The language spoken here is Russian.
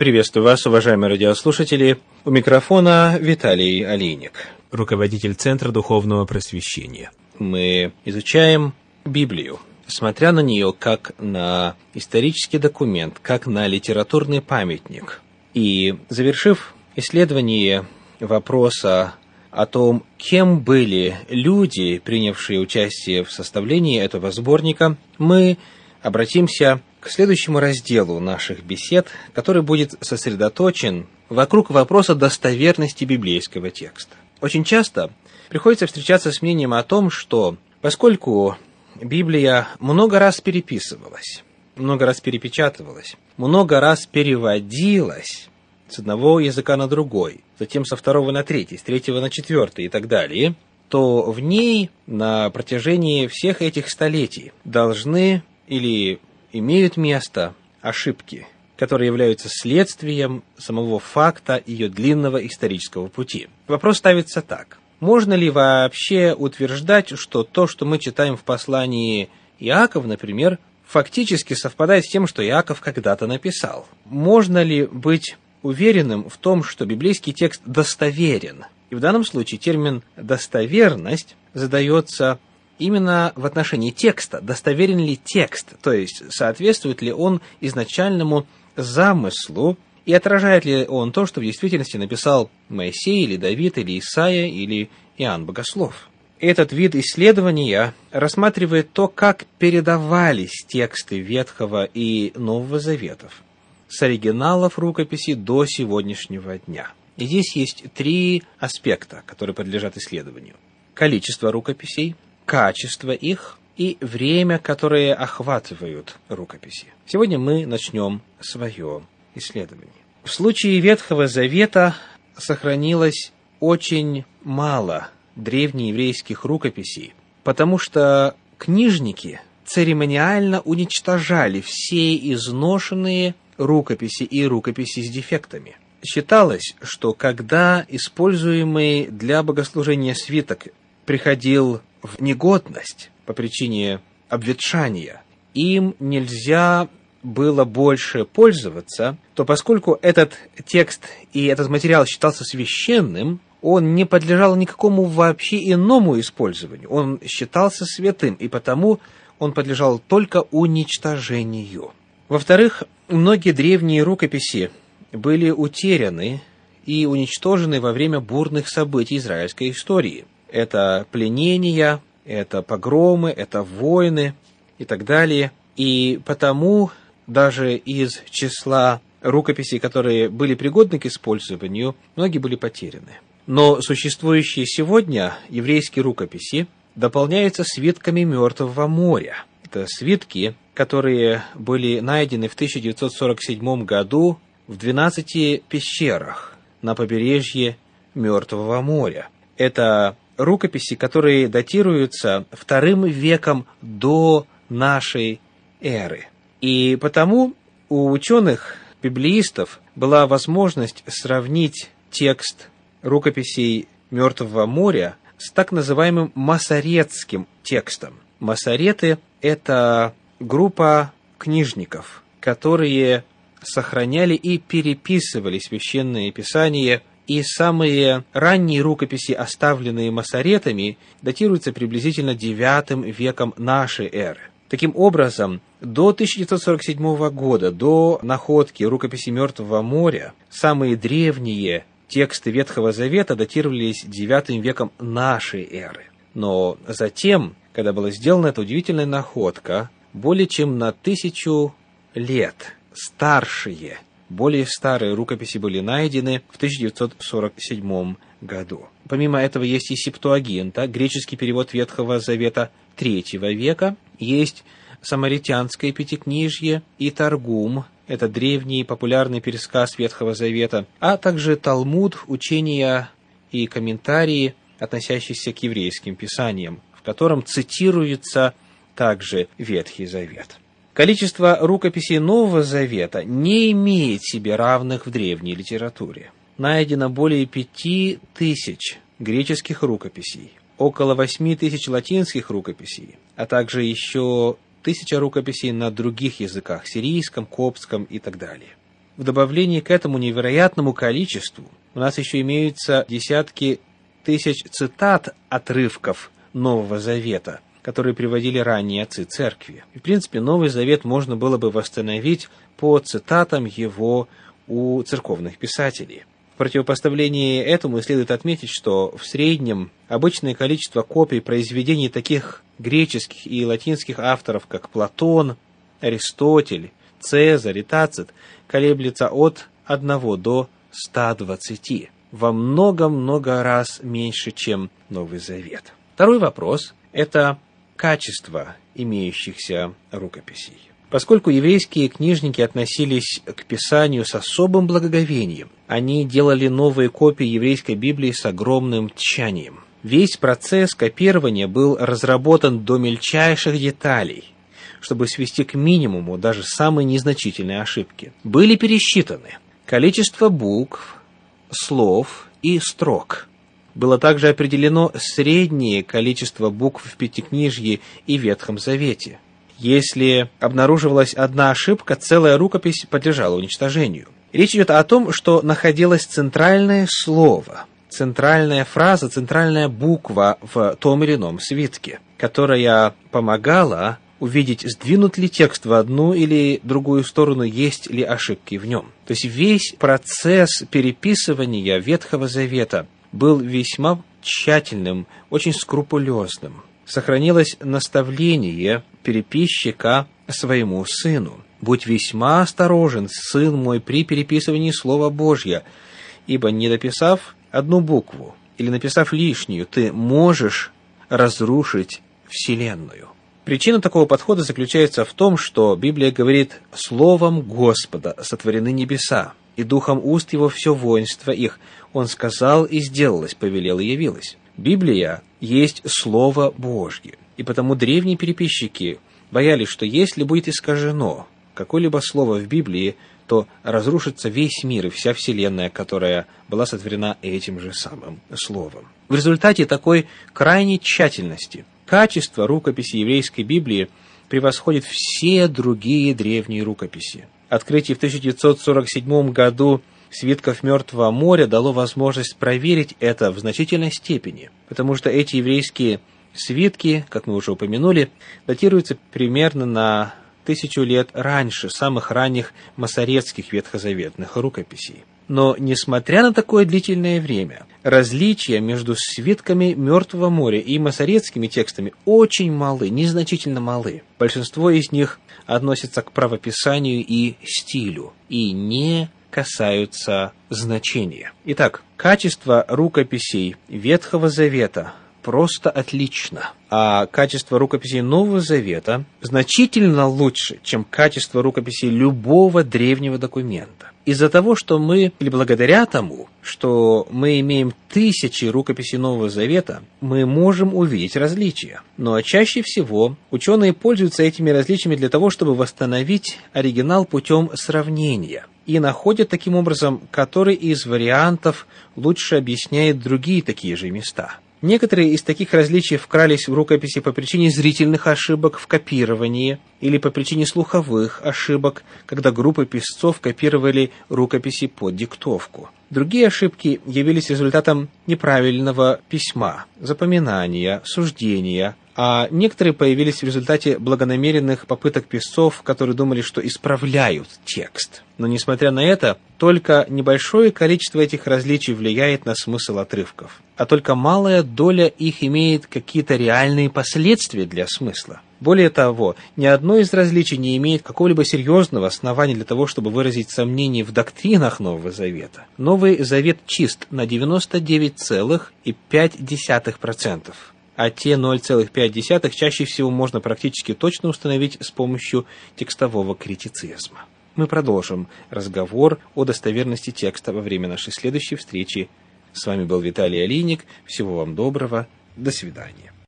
Приветствую вас, уважаемые радиослушатели. У микрофона Виталий Алиник, руководитель Центра Духовного Просвещения. Мы изучаем Библию, смотря на нее как на исторический документ, как на литературный памятник. И завершив исследование вопроса о том, кем были люди, принявшие участие в составлении этого сборника, мы обратимся к следующему разделу наших бесед, который будет сосредоточен вокруг вопроса достоверности библейского текста. Очень часто приходится встречаться с мнением о том, что поскольку Библия много раз переписывалась, много раз перепечатывалась, много раз переводилась с одного языка на другой, затем со второго на третий, с третьего на четвертый и так далее, то в ней на протяжении всех этих столетий должны или имеют место ошибки, которые являются следствием самого факта ее длинного исторического пути. Вопрос ставится так. Можно ли вообще утверждать, что то, что мы читаем в послании Иаков, например, фактически совпадает с тем, что Иаков когда-то написал? Можно ли быть уверенным в том, что библейский текст достоверен? И в данном случае термин «достоверность» задается именно в отношении текста. Достоверен ли текст, то есть соответствует ли он изначальному замыслу и отражает ли он то, что в действительности написал Моисей или Давид или Исаия или Иоанн Богослов. Этот вид исследования рассматривает то, как передавались тексты Ветхого и Нового Заветов с оригиналов рукописи до сегодняшнего дня. И здесь есть три аспекта, которые подлежат исследованию. Количество рукописей – качество их и время, которое охватывают рукописи. Сегодня мы начнем свое исследование. В случае Ветхого Завета сохранилось очень мало древнееврейских рукописей, потому что книжники церемониально уничтожали все изношенные рукописи и рукописи с дефектами. Считалось, что когда используемый для богослужения свиток приходил в негодность по причине обветшания, им нельзя было больше пользоваться, то поскольку этот текст и этот материал считался священным, он не подлежал никакому вообще иному использованию. Он считался святым, и потому он подлежал только уничтожению. Во-вторых, многие древние рукописи были утеряны и уничтожены во время бурных событий израильской истории – это пленения, это погромы, это войны и так далее. И потому даже из числа рукописей, которые были пригодны к использованию, многие были потеряны. Но существующие сегодня еврейские рукописи дополняются свитками Мертвого моря. Это свитки, которые были найдены в 1947 году в 12 пещерах на побережье Мертвого моря. Это рукописи, которые датируются вторым веком до нашей эры. И потому у ученых, библеистов, была возможность сравнить текст рукописей Мертвого моря с так называемым масоретским текстом. Масореты – это группа книжников, которые сохраняли и переписывали священное писание и самые ранние рукописи, оставленные масоретами, датируются приблизительно IX веком нашей эры. Таким образом, до 1947 года, до находки рукописи Мертвого моря, самые древние тексты Ветхого Завета датировались IX веком нашей эры. Но затем, когда была сделана эта удивительная находка, более чем на тысячу лет старшие более старые рукописи были найдены в 1947 году. Помимо этого есть и Септуагинта, греческий перевод Ветхого Завета III века, есть Самаритянское Пятикнижье и Таргум, это древний популярный пересказ Ветхого Завета, а также Талмуд, учения и комментарии, относящиеся к еврейским писаниям, в котором цитируется также Ветхий Завет. Количество рукописей Нового Завета не имеет себе равных в древней литературе. Найдено более пяти тысяч греческих рукописей, около восьми тысяч латинских рукописей, а также еще тысяча рукописей на других языках, сирийском, коптском и так далее. в добавлении к этому невероятному количеству у нас еще имеются десятки тысяч цитат отрывков Нового Завета, которые приводили ранние отцы церкви. В принципе, Новый Завет можно было бы восстановить по цитатам его у церковных писателей. В противопоставлении этому следует отметить, что в среднем обычное количество копий произведений таких греческих и латинских авторов, как Платон, Аристотель, Цезарь и Тацит, колеблется от 1 до 120, во много-много раз меньше, чем Новый Завет. Второй вопрос – это качество имеющихся рукописей. Поскольку еврейские книжники относились к Писанию с особым благоговением, они делали новые копии еврейской Библии с огромным тщанием. Весь процесс копирования был разработан до мельчайших деталей, чтобы свести к минимуму даже самые незначительные ошибки. Были пересчитаны количество букв, слов и строк. Было также определено среднее количество букв в Пятикнижье и Ветхом Завете – если обнаруживалась одна ошибка, целая рукопись подлежала уничтожению. Речь идет о том, что находилось центральное слово, центральная фраза, центральная буква в том или ином свитке, которая помогала увидеть, сдвинут ли текст в одну или другую сторону, есть ли ошибки в нем. То есть весь процесс переписывания Ветхого Завета был весьма тщательным, очень скрупулезным сохранилось наставление переписчика своему сыну. «Будь весьма осторожен, сын мой, при переписывании Слова Божьего, ибо не дописав одну букву или написав лишнюю, ты можешь разрушить Вселенную». Причина такого подхода заключается в том, что Библия говорит «Словом Господа сотворены небеса, и духом уст его все воинство их. Он сказал, и сделалось, повелел и явилось». Библия есть Слово Божье, и потому древние переписчики боялись, что если будет искажено какое-либо слово в Библии, то разрушится весь мир и вся Вселенная, которая была сотворена этим же самым словом. В результате такой крайней тщательности качество рукописи еврейской Библии превосходит все другие древние рукописи. Открытие в 1947 году свитков Мертвого моря дало возможность проверить это в значительной степени, потому что эти еврейские свитки, как мы уже упомянули, датируются примерно на тысячу лет раньше самых ранних масоретских ветхозаветных рукописей. Но, несмотря на такое длительное время, различия между свитками Мертвого моря и масоретскими текстами очень малы, незначительно малы. Большинство из них относятся к правописанию и стилю, и не касаются значения. Итак, качество рукописей Ветхого Завета просто отлично, а качество рукописей Нового Завета значительно лучше, чем качество рукописей любого древнего документа. Из-за того, что мы, или благодаря тому, что мы имеем тысячи рукописей Нового Завета, мы можем увидеть различия. Но чаще всего ученые пользуются этими различиями для того, чтобы восстановить оригинал путем сравнения и находят таким образом, который из вариантов лучше объясняет другие такие же места. Некоторые из таких различий вкрались в рукописи по причине зрительных ошибок в копировании или по причине слуховых ошибок, когда группы писцов копировали рукописи под диктовку. Другие ошибки явились результатом неправильного письма, запоминания, суждения, а некоторые появились в результате благонамеренных попыток писцов, которые думали, что исправляют текст. Но, несмотря на это, только небольшое количество этих различий влияет на смысл отрывков, а только малая доля их имеет какие-то реальные последствия для смысла. Более того, ни одно из различий не имеет какого-либо серьезного основания для того, чтобы выразить сомнения в доктринах Нового Завета. Новый Завет чист на 99,5% а те 0,5 чаще всего можно практически точно установить с помощью текстового критицизма. Мы продолжим разговор о достоверности текста во время нашей следующей встречи. С вами был Виталий Алиник. Всего вам доброго. До свидания.